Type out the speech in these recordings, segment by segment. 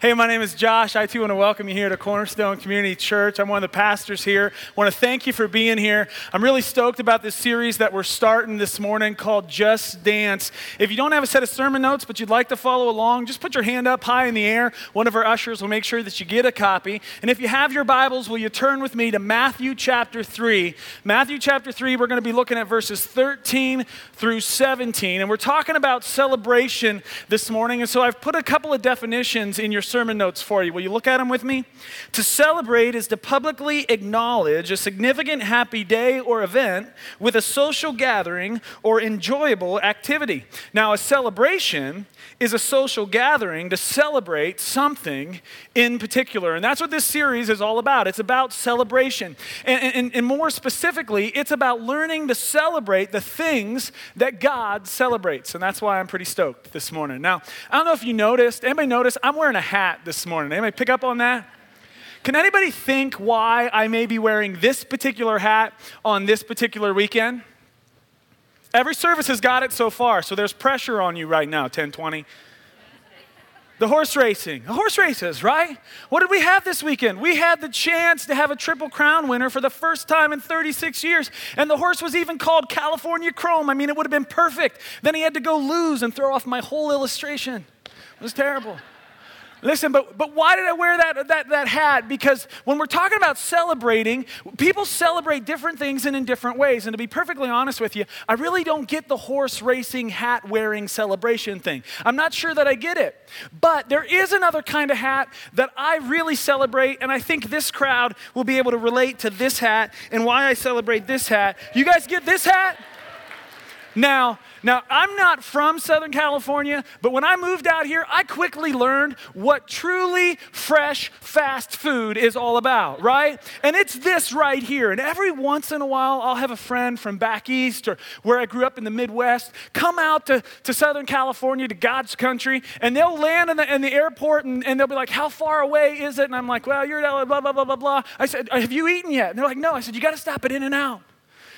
Hey, my name is Josh. I too want to welcome you here to Cornerstone Community Church. I'm one of the pastors here. I want to thank you for being here. I'm really stoked about this series that we're starting this morning called Just Dance. If you don't have a set of sermon notes, but you'd like to follow along, just put your hand up high in the air. One of our ushers will make sure that you get a copy. And if you have your Bibles, will you turn with me to Matthew chapter 3? Matthew chapter 3, we're going to be looking at verses 13 through 17. And we're talking about celebration this morning. And so I've put a couple of definitions in your sermon notes for you. Will you look at them with me? To celebrate is to publicly acknowledge a significant happy day or event with a social gathering or enjoyable activity. Now, a celebration is a social gathering to celebrate something in particular. And that's what this series is all about. It's about celebration. And, and, and, more specifically, it's about learning to celebrate the things that God celebrates. And that's why I'm pretty stoked this morning. Now, I don't know if you noticed, anybody noticed, I'm wearing a hat this morning. Anybody pick up on that? Can anybody think why I may be wearing this particular hat on this particular weekend? Every service has got it so far, so there's pressure on you right now, 1020. The horse racing, the horse races, right? What did we have this weekend? We had the chance to have a Triple Crown winner for the first time in 36 years. And the horse was even called California Chrome. I mean, it would have been perfect. Then he had to go lose and throw off my whole illustration. It was terrible. Listen, but, but why did I wear that, that, that hat? Because when we're talking about celebrating, people celebrate different things and in different ways. And to be perfectly honest with you, I really don't get the horse racing hat wearing celebration thing. I'm not sure that I get it. But there is another kind of hat that I really celebrate, and I think this crowd will be able to relate to this hat and why I celebrate this hat. You guys get this hat? Now, now, I'm not from Southern California, but when I moved out here, I quickly learned what truly fresh fast food is all about, right? And it's this right here. And every once in a while, I'll have a friend from back east or where I grew up in the Midwest come out to, to Southern California, to God's country, and they'll land in the, in the airport and, and they'll be like, How far away is it? And I'm like, Well, you're blah, blah, blah, blah, blah. I said, Have you eaten yet? And they're like, No. I said, You got to stop at In-N-Out.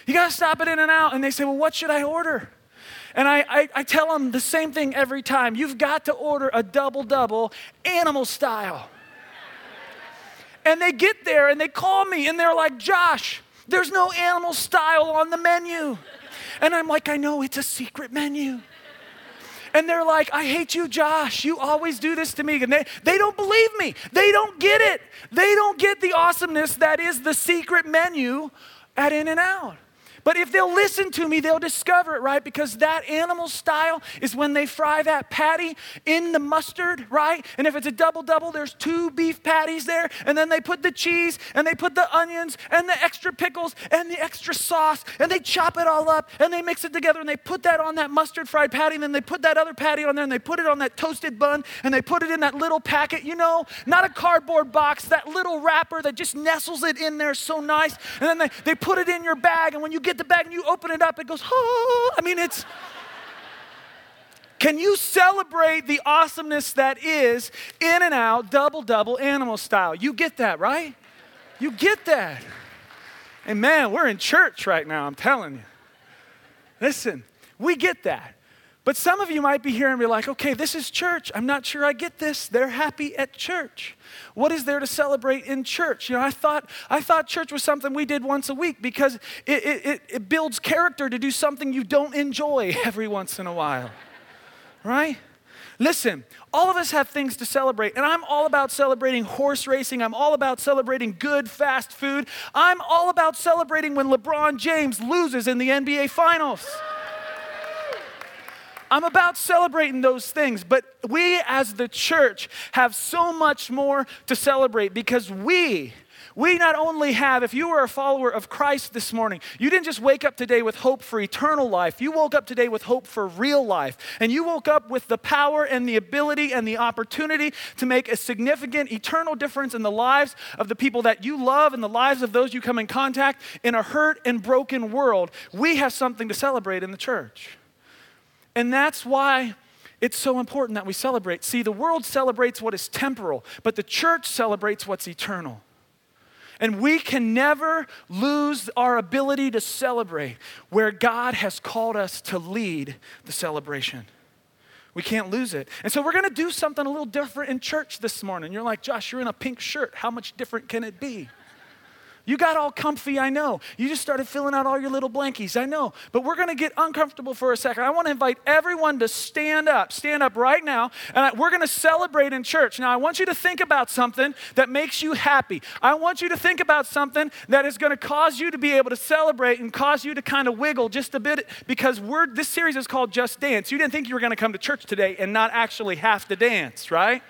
You got to stop at In-N-Out. And they say, Well, what should I order? And I, I, I, tell them the same thing every time. You've got to order a double double animal style. and they get there and they call me and they're like, Josh, there's no animal style on the menu. And I'm like, I know, it's a secret menu. And they're like, I hate you, Josh. You always do this to me. And they, they don't believe me. They don't get it. They don't get the awesomeness that is the secret menu at In-N-Out. But if they'll listen to me, they'll discover it, right? Because that animal style is when they fry that patty in the mustard, right? And if it's a double double, there's two beef patties there. And then they put the cheese and they put the onions and the extra pickles and the extra sauce and they chop it all up and they mix it together and they put that on that mustard fried patty and then they put that other patty on there and they put it on that toasted bun and they put it in that little packet, you know, not a cardboard box, that little wrapper that just nestles it in there so nice. And then they, they put it in your bag and when you get get the bag and you open it up, it goes, oh. I mean, it's. Can you celebrate the awesomeness that is In-N-Out, double double animal style? You get that, right? You get that. And man, we're in church right now, I'm telling you. Listen, we get that. But some of you might be here and be like, okay, this is church. I'm not sure I get this. They're happy at church. What is there to celebrate in church? You know, I thought, I thought church was something we did once a week because it, it, it builds character to do something you don't enjoy every once in a while. Right? Listen, all of us have things to celebrate, and I'm all about celebrating horse racing. I'm all about celebrating good, fast food. I'm all about celebrating when LeBron James loses in the NBA Finals. I'm about celebrating those things, but we as the church have so much more to celebrate because we, we not only have, if you were a follower of Christ this morning, you didn't just wake up today with hope for eternal life. You woke up today with hope for real life. And you woke up with the power and the ability and the opportunity to make a significant eternal difference in the lives of the people that you love and the lives of those you come in contact in a hurt and broken world. We have something to celebrate in the church. And that's why it's so important that we celebrate. See, the world celebrates what is temporal, but the church celebrates what's eternal. And we can never lose our ability to celebrate where God has called us to lead the celebration. We can't lose it. And so we're going to do something a little different in church this morning. You're like, Josh, you're in a pink shirt. How much different can it be? You got all comfy, I know. You just started filling out all your little blankies, I know. But we're going to get uncomfortable for a second. I want to invite everyone to stand up, stand up right now, and we're going to celebrate in church. Now, I want you to think about something that makes you happy. I want you to think about something that is going to cause you to be able to celebrate and cause you to kind of wiggle just a bit because we're, this series is called Just Dance. You didn't think you were going to come to church today and not actually have to dance, right?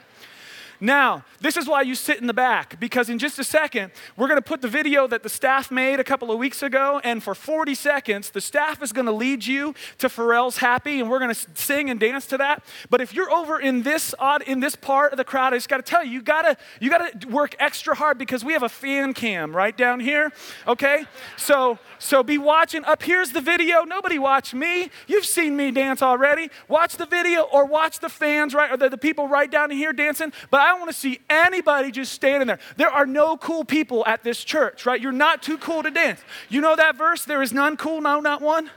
Now, this is why you sit in the back, because in just a second, we're going to put the video that the staff made a couple of weeks ago, and for 40 seconds, the staff is going to lead you to Pharrell's Happy, and we're going to sing and dance to that. But if you're over in this odd, in this part of the crowd, I just got to tell you, you got to you got to work extra hard because we have a fan cam right down here, okay? So so be watching. Up here's the video. Nobody watch me. You've seen me dance already. Watch the video or watch the fans, right, or the, the people right down here dancing. But I don't want to see anybody just standing there. There are no cool people at this church, right? You're not too cool to dance. You know that verse? There is none cool, no, not one.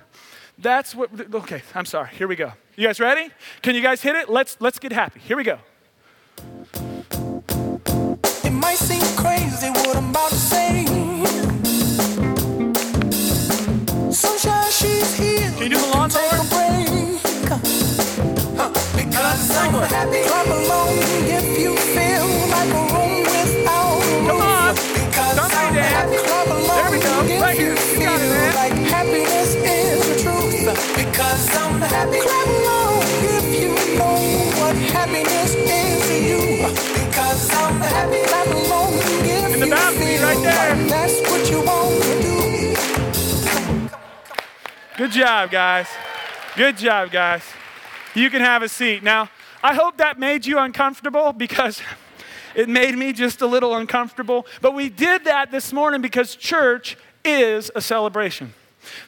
That's what. Okay, I'm sorry. Here we go. You guys ready? Can you guys hit it? Let's let's get happy. Here we go. Good job, guys. Good job, guys. You can have a seat. Now, I hope that made you uncomfortable because it made me just a little uncomfortable. But we did that this morning because church is a celebration.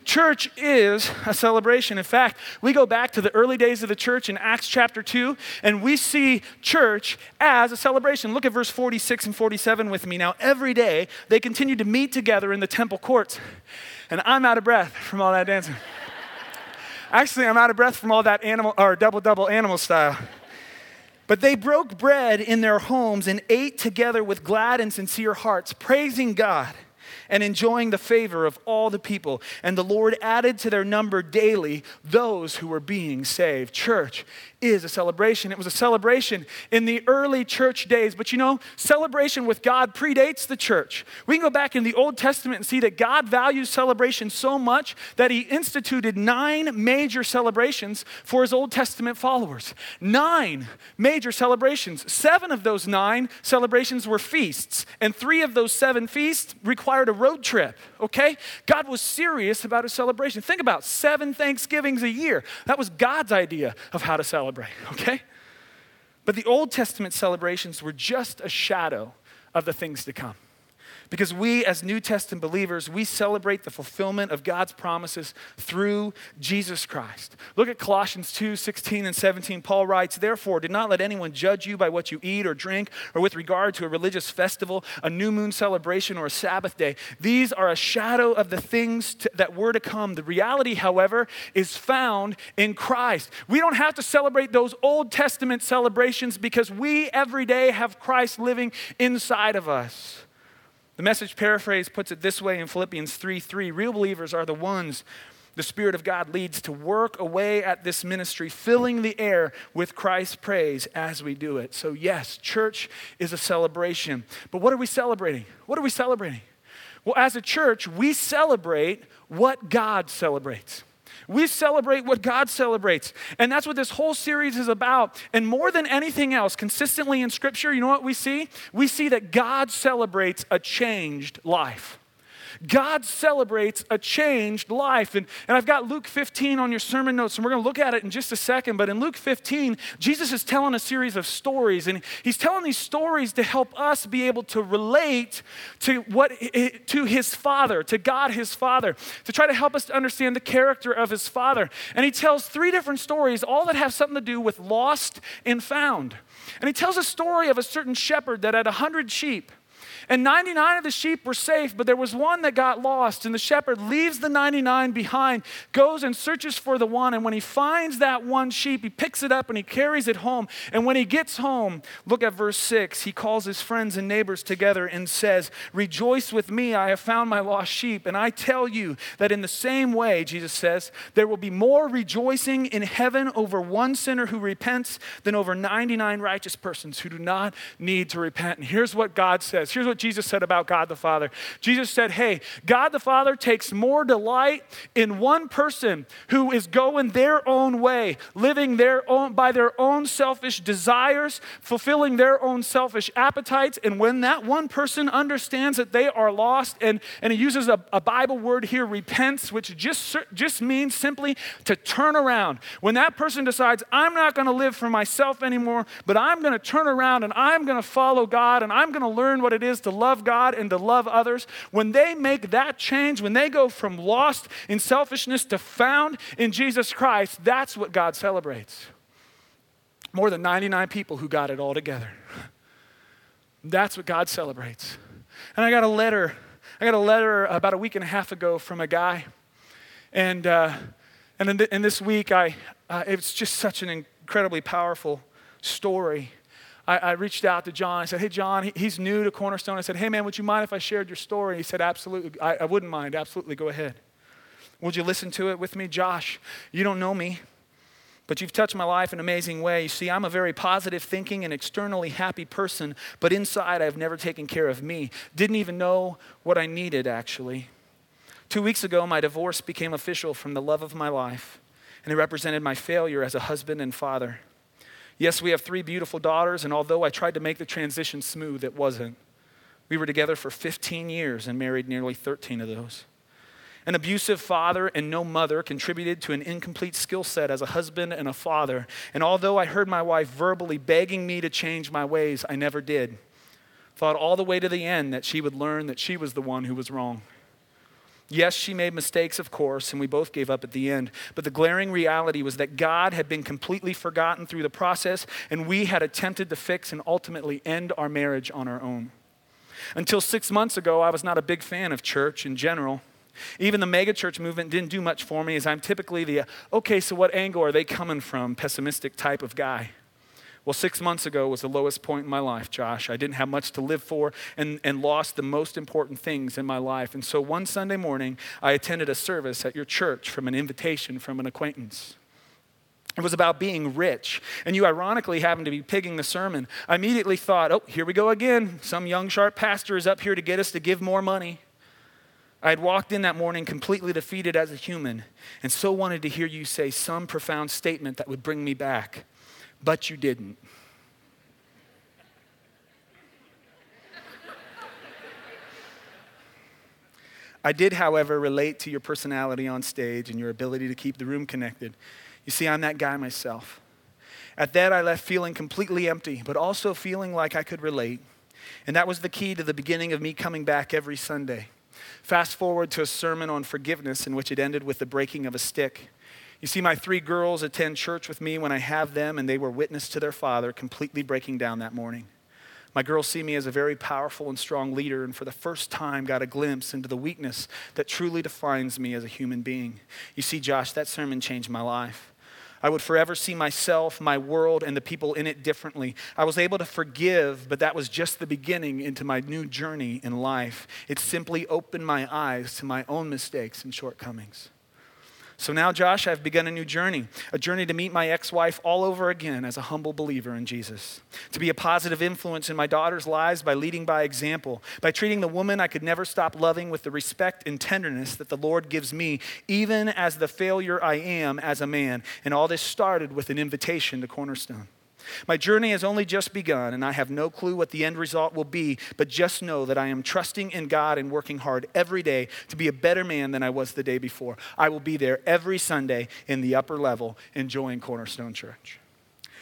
Church is a celebration. In fact, we go back to the early days of the church in Acts chapter 2, and we see church as a celebration. Look at verse 46 and 47 with me. Now, every day they continued to meet together in the temple courts and I'm out of breath from all that dancing. Actually, I'm out of breath from all that animal or double double animal style. But they broke bread in their homes and ate together with glad and sincere hearts, praising God and enjoying the favor of all the people. And the Lord added to their number daily those who were being saved. Church is a celebration. It was a celebration in the early church days. But you know, celebration with God predates the church. We can go back in the Old Testament and see that God values celebration so much that he instituted nine major celebrations for his Old Testament followers. Nine major celebrations. Seven of those nine celebrations were feasts, and three of those seven feasts required a road trip, okay? God was serious about a celebration. Think about seven Thanksgivings a year. That was God's idea of how to celebrate, okay? But the Old Testament celebrations were just a shadow of the things to come. Because we, as New Testament believers, we celebrate the fulfillment of God's promises through Jesus Christ. Look at Colossians 2 16 and 17. Paul writes, Therefore, do not let anyone judge you by what you eat or drink, or with regard to a religious festival, a new moon celebration, or a Sabbath day. These are a shadow of the things to, that were to come. The reality, however, is found in Christ. We don't have to celebrate those Old Testament celebrations because we every day have Christ living inside of us. The message paraphrase puts it this way in Philippians 3 3 Real believers are the ones the Spirit of God leads to work away at this ministry, filling the air with Christ's praise as we do it. So, yes, church is a celebration. But what are we celebrating? What are we celebrating? Well, as a church, we celebrate what God celebrates. We celebrate what God celebrates. And that's what this whole series is about. And more than anything else, consistently in Scripture, you know what we see? We see that God celebrates a changed life. God celebrates a changed life. And, and I've got Luke 15 on your sermon notes, and we're going to look at it in just a second. But in Luke 15, Jesus is telling a series of stories, and he's telling these stories to help us be able to relate to what to his Father, to God his Father, to try to help us to understand the character of his Father. And he tells three different stories, all that have something to do with lost and found. And he tells a story of a certain shepherd that had a hundred sheep. And 99 of the sheep were safe, but there was one that got lost. And the shepherd leaves the 99 behind, goes and searches for the one. And when he finds that one sheep, he picks it up and he carries it home. And when he gets home, look at verse 6. He calls his friends and neighbors together and says, Rejoice with me, I have found my lost sheep. And I tell you that in the same way, Jesus says, there will be more rejoicing in heaven over one sinner who repents than over 99 righteous persons who do not need to repent. And here's what God says. Here's what what Jesus said about God the Father. Jesus said, Hey, God the Father takes more delight in one person who is going their own way, living their own, by their own selfish desires, fulfilling their own selfish appetites. And when that one person understands that they are lost, and, and he uses a, a Bible word here, repents, which just, just means simply to turn around. When that person decides, I'm not going to live for myself anymore, but I'm going to turn around and I'm going to follow God and I'm going to learn what it is to love God and to love others, when they make that change, when they go from lost in selfishness to found in Jesus Christ, that's what God celebrates. More than 99 people who got it all together. That's what God celebrates. And I got a letter. I got a letter about a week and a half ago from a guy. And, uh, and in, th- in, this week, I, uh, it's just such an incredibly powerful story. I, I, reached out to John. I said, Hey, John, he, he's new to Cornerstone. I said, Hey, man, would you mind if I shared your story? He said, Absolutely. I, I wouldn't mind. Absolutely. Go ahead. Would you listen to it with me? Josh, you don't know me, but you've touched my life in an amazing way. You see, I'm a very positive thinking and externally happy person, but inside I've never taken care of me. Didn't even know what I needed, actually. Two weeks ago, my divorce became official from the love of my life, and it represented my failure as a husband and father. Yes, we have three beautiful daughters, and although I tried to make the transition smooth, it wasn't. We were together for 15 years and married nearly 13 of those. An abusive father and no mother contributed to an incomplete skill set as a husband and a father. And although I heard my wife verbally begging me to change my ways, I never did. Thought all the way to the end that she would learn that she was the one who was wrong. Yes, she made mistakes, of course, and we both gave up at the end. But the glaring reality was that God had been completely forgotten through the process, and we had attempted to fix and ultimately end our marriage on our own. Until six months ago, I was not a big fan of church in general. Even the megachurch movement didn't do much for me, as I'm typically the, okay, so what angle are they coming from, pessimistic type of guy. Well, six months ago was the lowest point in my life, Josh. I didn't have much to live for and, and lost the most important things in my life. And so one Sunday morning, I attended a service at your church from an invitation from an acquaintance. It was about being rich. And you ironically happened to be pigging the sermon. I immediately thought, oh, here we go again. Some young, sharp pastor is up here to get us to give more money. I had walked in that morning completely defeated as a human and so wanted to hear you say some profound statement that would bring me back but you didn't. I did, however, relate to your personality on stage and your ability to keep the room connected. You see, I'm that guy myself. At that, I left feeling completely empty, but also feeling like I could relate. And that was the key to the beginning of me coming back every Sunday. Fast forward to a sermon on forgiveness in which it ended with the breaking of a stick. You see, my three girls attend church with me when I have them, and they were witness to their father completely breaking down that morning. My girls see me as a very powerful and strong leader, and for the first time got a glimpse into the weakness that truly defines me as a human being. You see, Josh, that sermon changed my life. I would forever see myself, my world, and the people in it differently. I was able to forgive, but that was just the beginning into my new journey in life. It simply opened my eyes to my own mistakes and shortcomings. So now, Josh, I've begun a new journey, a journey to meet my ex wife all over again as a humble believer in Jesus, to be a positive influence in my daughter's lives by leading by example, by treating the woman I could never stop loving with the respect and tenderness that the Lord gives me, even as the failure I am as a man. And all this started with an invitation to Cornerstone. My journey has only just begun, and I have no clue what the end result will be, but just know that I am trusting in God and working hard every day to be a better man than I was the day before. I will be there every Sunday in the upper level enjoying Cornerstone Church.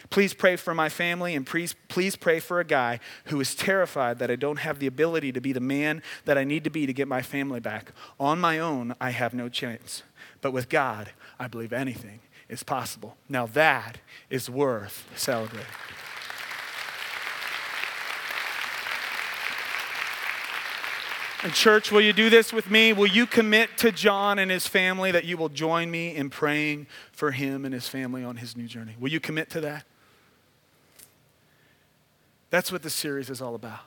Please pray for my family and please, please pray for a guy who is terrified that I don't have the ability to be the man that I need to be to get my family back. On my own, I have no chance. But with God, I believe anything is possible. Now that is worth celebrating. And, church, will you do this with me? Will you commit to John and his family that you will join me in praying for him and his family on his new journey? Will you commit to that? That's what this series is all about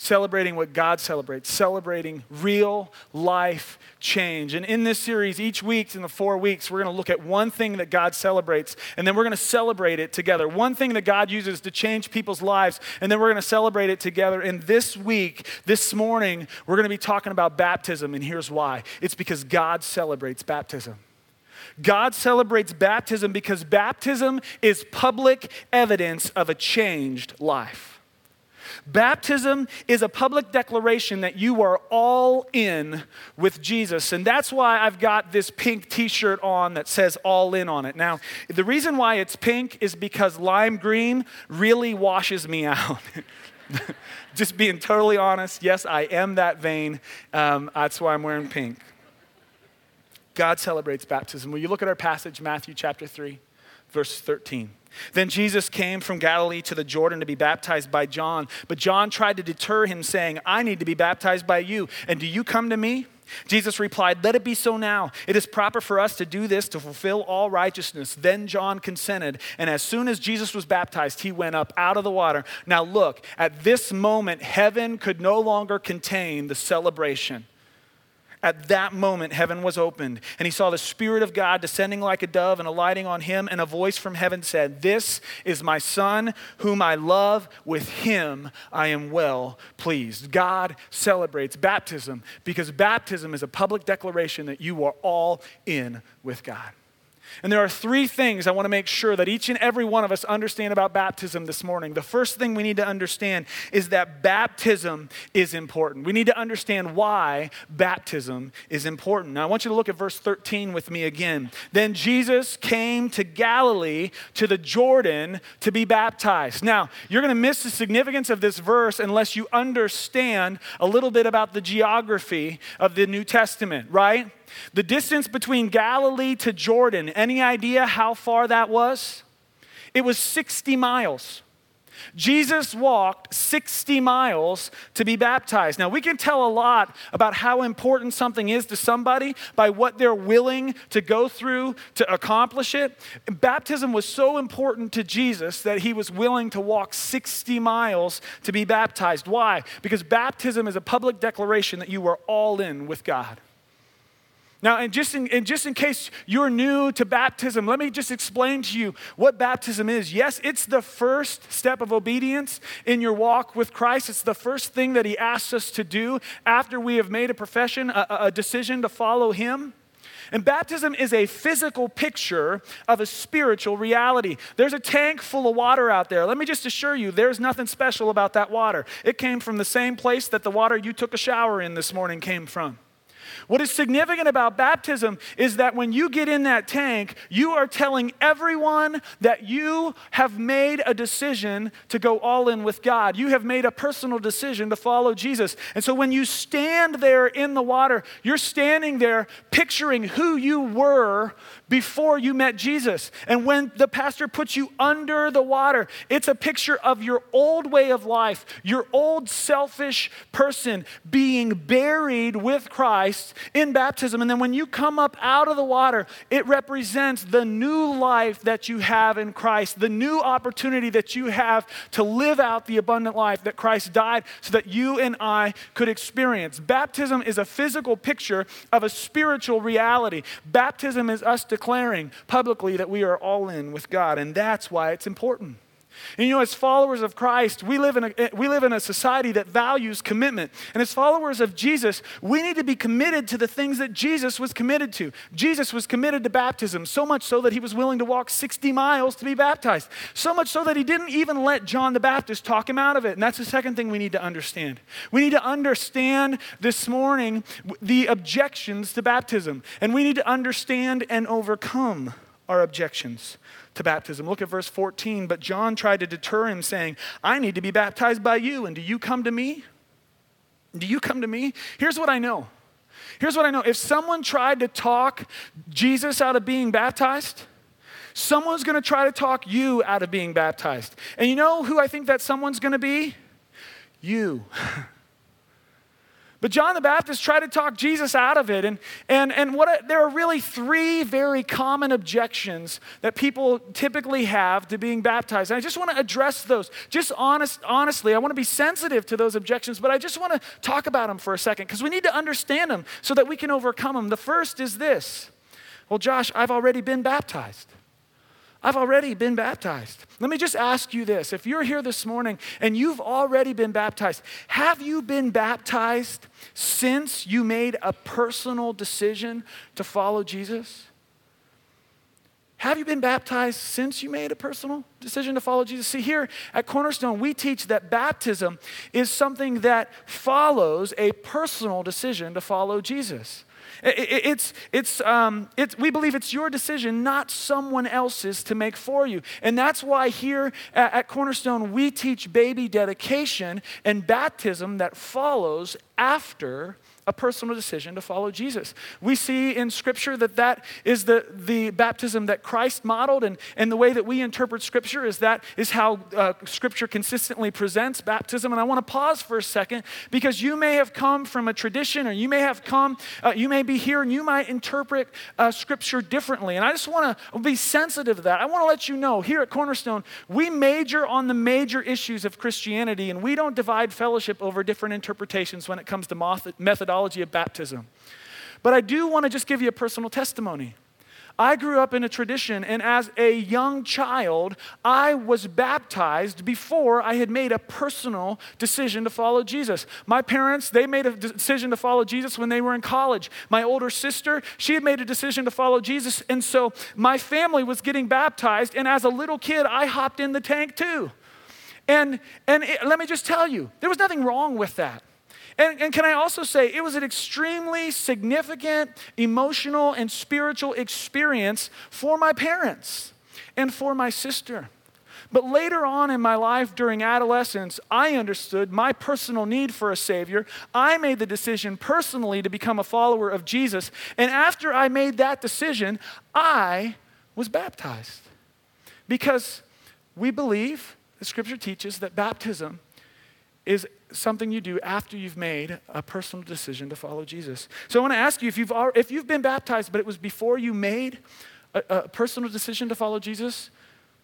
celebrating what God celebrates, celebrating real life change. And in this series, each week in the four weeks, we're going to look at one thing that God celebrates, and then we're going to celebrate it together. One thing that God uses to change people's lives, and then we're going to celebrate it together. And this week, this morning, we're going to be talking about baptism, and here's why it's because God celebrates baptism. God celebrates baptism because baptism is public evidence of a changed life. Baptism is a public declaration that you are all in with Jesus. And that's why I've got this pink t shirt on that says all in on it. Now, the reason why it's pink is because lime green really washes me out. Just being totally honest, yes, I am that vain. Um, that's why I'm wearing pink. God celebrates baptism. Will you look at our passage, Matthew chapter 3, verse 13? Then Jesus came from Galilee to the Jordan to be baptized by John. But John tried to deter him, saying, I need to be baptized by you, and do you come to me? Jesus replied, Let it be so now. It is proper for us to do this to fulfill all righteousness. Then John consented, and as soon as Jesus was baptized, he went up out of the water. Now, look, at this moment, heaven could no longer contain the celebration. At that moment, heaven was opened, and he saw the Spirit of God descending like a dove and alighting on him, and a voice from heaven said, This is my Son, whom I love. With him I am well pleased. God celebrates baptism because baptism is a public declaration that you are all in with God. And there are three things I want to make sure that each and every one of us understand about baptism this morning. The first thing we need to understand is that baptism is important. We need to understand why baptism is important. Now, I want you to look at verse 13 with me again. Then Jesus came to Galilee, to the Jordan, to be baptized. Now, you're going to miss the significance of this verse unless you understand a little bit about the geography of the New Testament, right? The distance between Galilee to Jordan, any idea how far that was? It was 60 miles. Jesus walked 60 miles to be baptized. Now, we can tell a lot about how important something is to somebody by what they're willing to go through to accomplish it. Baptism was so important to Jesus that he was willing to walk 60 miles to be baptized. Why? Because baptism is a public declaration that you are all in with God. Now, and just, in, and just in case you're new to baptism, let me just explain to you what baptism is. Yes, it's the first step of obedience in your walk with Christ. It's the first thing that He asks us to do after we have made a profession, a, a decision to follow Him. And baptism is a physical picture of a spiritual reality. There's a tank full of water out there. Let me just assure you, there's nothing special about that water. It came from the same place that the water you took a shower in this morning came from. What is significant about baptism is that when you get in that tank, you are telling everyone that you have made a decision to go all in with God. You have made a personal decision to follow Jesus. And so when you stand there in the water, you're standing there picturing who you were before you met Jesus. And when the pastor puts you under the water, it's a picture of your old way of life, your old selfish person being buried with Christ in baptism. And then when you come up out of the water, it represents the new life that you have in Christ, the new opportunity that you have to live out the abundant life that Christ died so that you and I could experience. Baptism is a physical picture of a spiritual reality. Baptism is us declaring publicly that we are all in with God, and that's why it's important. And you know, as followers of Christ, we live, in a, we live in a society that values commitment. And as followers of Jesus, we need to be committed to the things that Jesus was committed to. Jesus was committed to baptism, so much so that he was willing to walk 60 miles to be baptized. So much so that he didn't even let John the Baptist talk him out of it. And that's the second thing we need to understand. We need to understand this morning the objections to baptism. And we need to understand and overcome our objections to baptism. Look at verse 14. But John tried to deter him, saying, I need to be baptized by you, and do you come to me? Do you come to me? Here's what I know. Here's what I know. If someone tried to talk Jesus out of being baptized, someone's going to try to talk you out of being baptized. And you know who I think that someone's going to be? You. But John the Baptist tried to talk Jesus out of it. And, and, and what there are really three very common objections that people typically have to being baptized. And I just want to address those. Just honest, honestly, I want to be sensitive to those objections, but I just want to talk about them for a second because we need to understand them so that we can overcome them. The first is this Well, Josh, I've already been baptized. I've already been baptized. Let me just ask you this. If you're here this morning and you've already been baptized, have you been baptized since you made a personal decision to follow Jesus? Have you been baptized since you made a personal decision to follow Jesus? See, here at Cornerstone, we teach that baptism is something that follows a personal decision to follow Jesus. It's, it's, um, it's, we believe it's your decision, not someone else's, to make for you. And that's why here at, at Cornerstone, we teach baby dedication and baptism that follows after a personal decision to follow Jesus. We see in Scripture that that is the, the baptism that Christ modeled, and, and the way that we interpret Scripture is that is how uh, Scripture consistently presents baptism. And I want to pause for a second because you may have come from a tradition, or you may have come, uh, you may be here, and you might interpret uh, Scripture differently. And I just want to be sensitive to that. I want to let you know here at Cornerstone, we major on the major issues of Christianity, and we don't divide fellowship over different interpretations when it comes to methodology theology of baptism. But I do want to just give you a personal testimony. I grew up in a tradition, and as a young child, I was baptized before I had made a personal decision to follow Jesus. My parents, they made a decision to follow Jesus when they were in college. My older sister, she had made a decision to follow Jesus, and so my family was getting baptized, and as a little kid, I hopped in the tank too. And, and it, let me just tell you, there was nothing wrong with that. And, and can I also say, it was an extremely significant emotional and spiritual experience for my parents and for my sister. But later on in my life, during adolescence, I understood my personal need for a Savior. I made the decision personally to become a follower of Jesus. And after I made that decision, I was baptized. Because we believe, the scripture teaches, that baptism is something you do after you've made a personal decision to follow Jesus. So I want to ask you if you've, if you've been baptized, but it was before you made a, a personal decision to follow Jesus,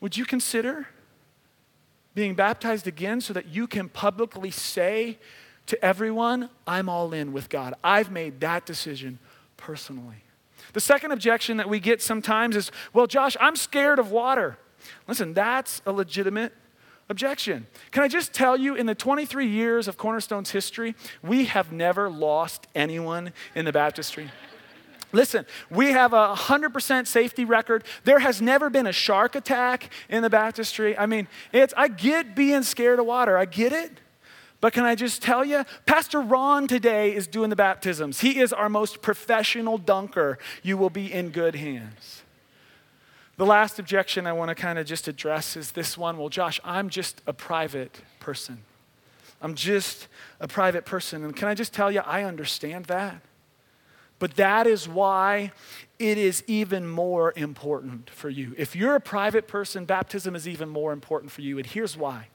would you consider being baptized again so that you can publicly say to everyone, I'm all in with God? I've made that decision personally. The second objection that we get sometimes is, well, Josh, I'm scared of water. Listen, that's a legitimate objection. Can I just tell you, in the 23 years of Cornerstone's history, we have never lost anyone in the baptistry. Listen, we have a 100% safety record. There has never been a shark attack in the baptistry. I mean, it's, I get being scared of water, I get it. But can I just tell you, Pastor Ron today is doing the baptisms. He is our most professional dunker. You will be in good hands. The last objection I want to kind of just address is this one well, Josh, I'm just a private person. I'm just a private person. And can I just tell you, I understand that. But that is why it is even more important for you. If you're a private person, baptism is even more important for you. And here's why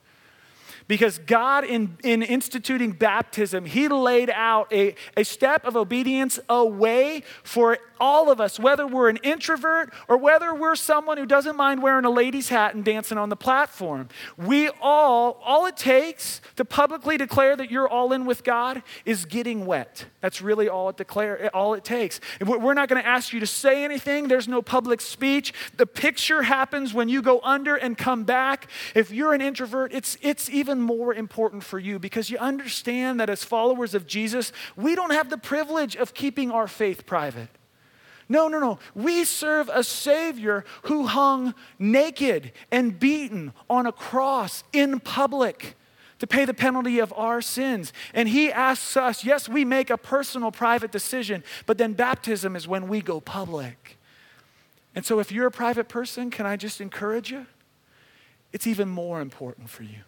because God, in, in instituting baptism, He laid out a, a step of obedience, a way for all of us, whether we're an introvert or whether we're someone who doesn't mind wearing a lady's hat and dancing on the platform. We all, all it takes to publicly declare that you're all in with God is getting wet. That's really all it declare, all it takes. We're not going to ask you to say anything. There's no public speech. The picture happens when you go under and come back. If you're an introvert, it's, it's even more important for you because you understand that as followers of Jesus, we don't have the privilege of keeping our faith private. No, no, no. We serve a Savior who hung naked and beaten on a cross in public to pay the penalty of our sins. And He asks us, yes, we make a personal, private decision, but then baptism is when we go public. And so if you're a private person, can I just encourage you? It's even more important for you.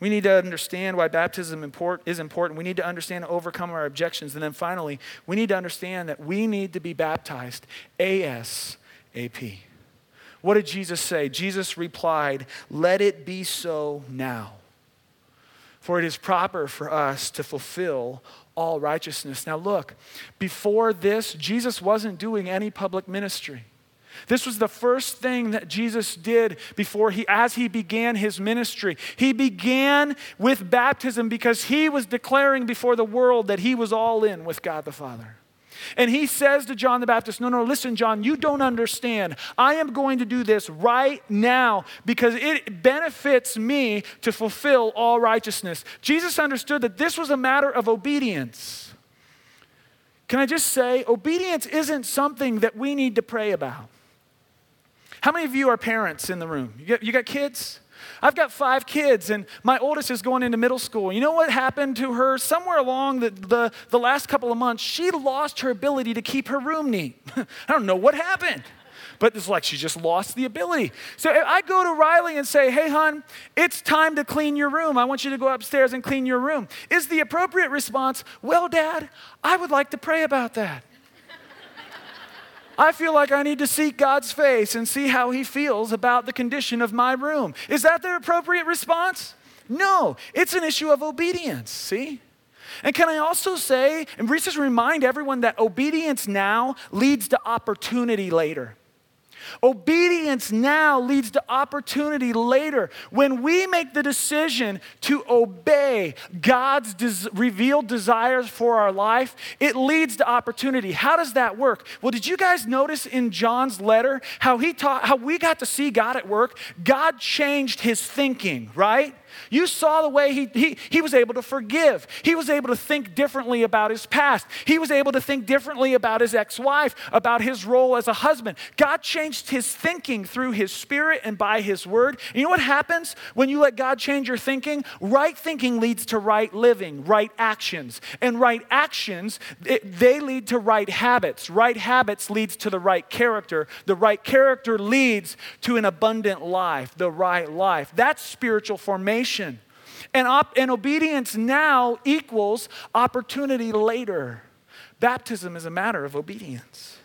We need to understand why baptism import, is important. We need to understand and overcome our objections. And then finally, we need to understand that we need to be baptized ASAP. What did Jesus say? Jesus replied, Let it be so now. For it is proper for us to fulfill all righteousness. Now, look, before this, Jesus wasn't doing any public ministry. This was the first thing that Jesus did before he, as he began his ministry. He began with baptism because he was declaring before the world that he was all in with God the Father. And he says to John the Baptist, No, no, listen, John, you don't understand. I am going to do this right now because it benefits me to fulfill all righteousness. Jesus understood that this was a matter of obedience. Can I just say, obedience isn't something that we need to pray about. How many of you are parents in the room? You got, you got kids? I've got five kids, and my oldest is going into middle school. You know what happened to her? Somewhere along the, the, the last couple of months, she lost her ability to keep her room neat. I don't know what happened but it's like she just lost the ability. So if I go to Riley and say, Hey, hon, it's time to clean your room. I want you to go upstairs and clean your room. Is the appropriate response, Well, Dad, I would like to pray about that. I feel like I need to seek God's face and see how He feels about the condition of my room. Is that the appropriate response? No, it's an issue of obedience, see? And can I also say, and just remind everyone that obedience now leads to opportunity later. Obedience now leads to opportunity later. When we make the decision to obey God's des- revealed desires for our life, it leads to opportunity. How does that work? Well, did you guys notice in John's letter how he taught how we got to see God at work? God changed his thinking, right? You saw the way he, he, he was able to forgive. He was able to think differently about his past. He was able to think differently about his ex wife, about his role as a husband. God changed his thinking through his spirit and by his word. And you know what happens when you let God change your thinking? Right thinking leads to right living, right actions. And right actions, it, they lead to right habits. Right habits leads to the right character. The right character leads to an abundant life, the right life. That's spiritual formation and, op- and obedience now equals opportunity later. Baptism is a matter of obedience.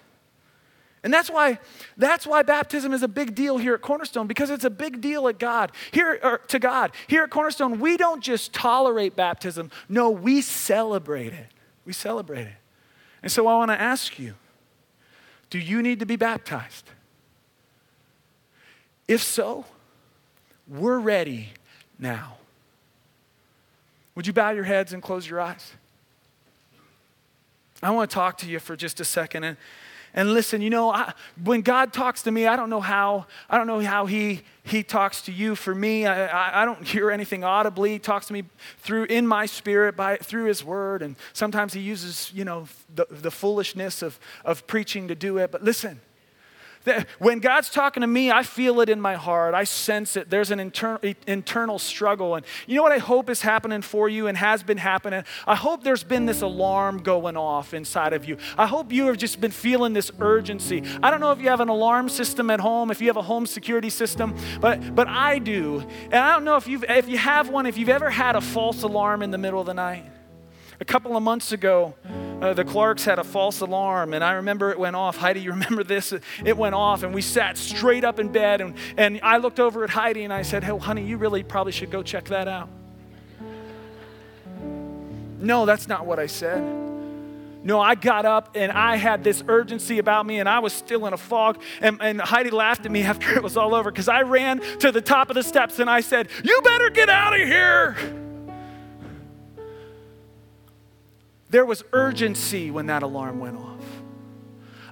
And that's why, that's why baptism is a big deal here at Cornerstone, because it's a big deal at God. Here or to God. Here at Cornerstone, we don't just tolerate baptism. No, we celebrate it. We celebrate it. And so I want to ask you, do you need to be baptized? If so, we're ready now. Would you bow your heads and close your eyes? I want to talk to you for just a second. And, and listen, you know, I, when God talks to me, I don't know how, I don't know how he, he talks to you. For me, I, I, I don't hear anything audibly. He talks to me through, in my spirit, by, through his word. And sometimes he uses, you know, the, the foolishness of, of preaching to do it. But listen, when God's talking to me, I feel it in my heart. I sense it. There's an internal, internal struggle. And you know what I hope is happening for you and has been happening? I hope there's been this alarm going off inside of you. I hope you have just been feeling this urgency. I don't know if you have an alarm system at home, if you have a home security system, but, but I do. And I don't know if, you've, if you have one, if you've ever had a false alarm in the middle of the night. A couple of months ago, uh, the Clarks had a false alarm, and I remember it went off. Heidi, you remember this? It went off, and we sat straight up in bed, and, and I looked over at Heidi and I said, Hey, honey, you really probably should go check that out. No, that's not what I said. No, I got up and I had this urgency about me and I was still in a fog. And, and Heidi laughed at me after it was all over because I ran to the top of the steps and I said, You better get out of here. There was urgency when that alarm went off.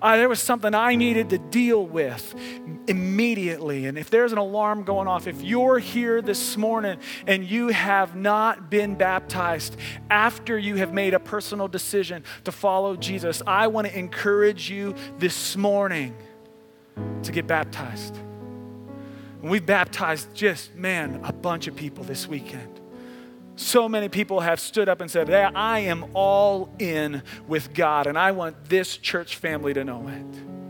Uh, there was something I needed to deal with immediately. And if there's an alarm going off, if you're here this morning and you have not been baptized after you have made a personal decision to follow Jesus, I want to encourage you this morning to get baptized. And we've baptized just, man, a bunch of people this weekend. So many people have stood up and said, hey, I am all in with God, and I want this church family to know it.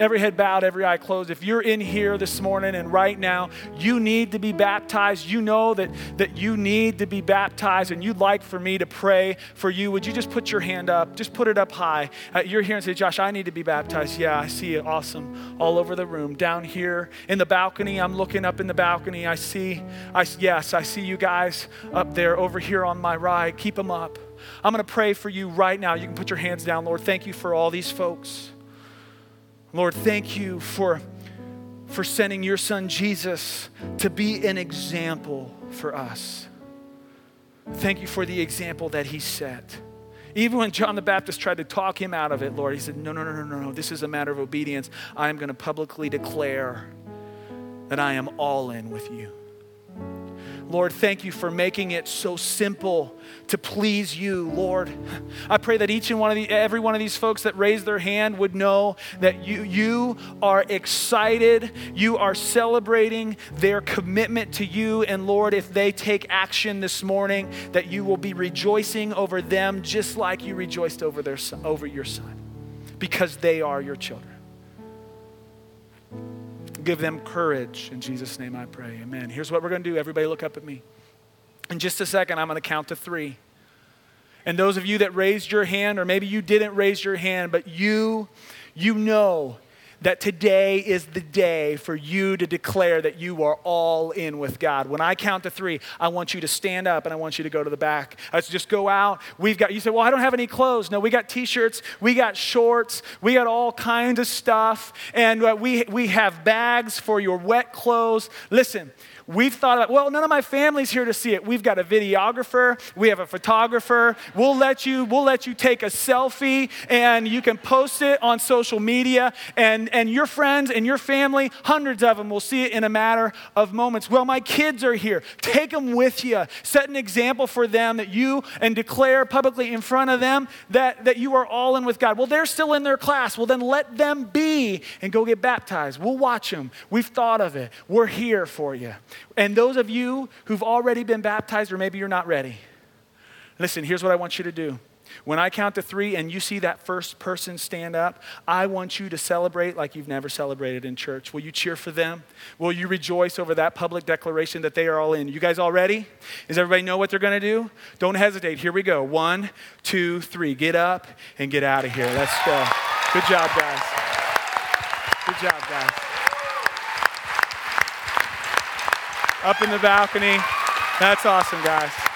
Every head bowed, every eye closed. If you're in here this morning and right now, you need to be baptized, you know that, that you need to be baptized and you'd like for me to pray for you, would you just put your hand up? Just put it up high. Uh, you're here and say, Josh, I need to be baptized. Yeah, I see it. Awesome. All over the room. Down here in the balcony, I'm looking up in the balcony. I see, I, yes, I see you guys up there over here on my right. Keep them up. I'm going to pray for you right now. You can put your hands down, Lord. Thank you for all these folks. Lord, thank you for, for sending your son Jesus to be an example for us. Thank you for the example that he set. Even when John the Baptist tried to talk him out of it, Lord, he said, No, no, no, no, no, no. This is a matter of obedience. I am going to publicly declare that I am all in with you. Lord, thank you for making it so simple to please you, Lord. I pray that each and one of the, every one of these folks that raised their hand would know that you, you are excited, you are celebrating their commitment to you. And Lord, if they take action this morning, that you will be rejoicing over them just like you rejoiced over, their, over your son, because they are your children. Give them courage. In Jesus' name I pray. Amen. Here's what we're going to do. Everybody look up at me. In just a second, I'm going to count to three. And those of you that raised your hand, or maybe you didn't raise your hand, but you, you know that today is the day for you to declare that you are all in with God. When I count to three, I want you to stand up and I want you to go to the back. Let's just go out. We've got, you say, well, I don't have any clothes. No, we got t shirts, we got shorts, we got all kinds of stuff, and uh, we, we have bags for your wet clothes. Listen, We've thought about, well, none of my family's here to see it. We've got a videographer, we have a photographer. We'll let you, we'll let you take a selfie and you can post it on social media and, and your friends and your family, hundreds of them will see it in a matter of moments. Well, my kids are here. Take them with you. Set an example for them that you and declare publicly in front of them that, that you are all in with God. Well, they're still in their class. Well, then let them be and go get baptized. We'll watch them. We've thought of it. We're here for you. And those of you who've already been baptized, or maybe you're not ready, listen, here's what I want you to do. When I count to three and you see that first person stand up, I want you to celebrate like you've never celebrated in church. Will you cheer for them? Will you rejoice over that public declaration that they are all in? You guys all ready? Does everybody know what they're going to do? Don't hesitate. Here we go. One, two, three. Get up and get out of here. Let's go. Good job, guys. Good job, guys. Up in the balcony. That's awesome, guys.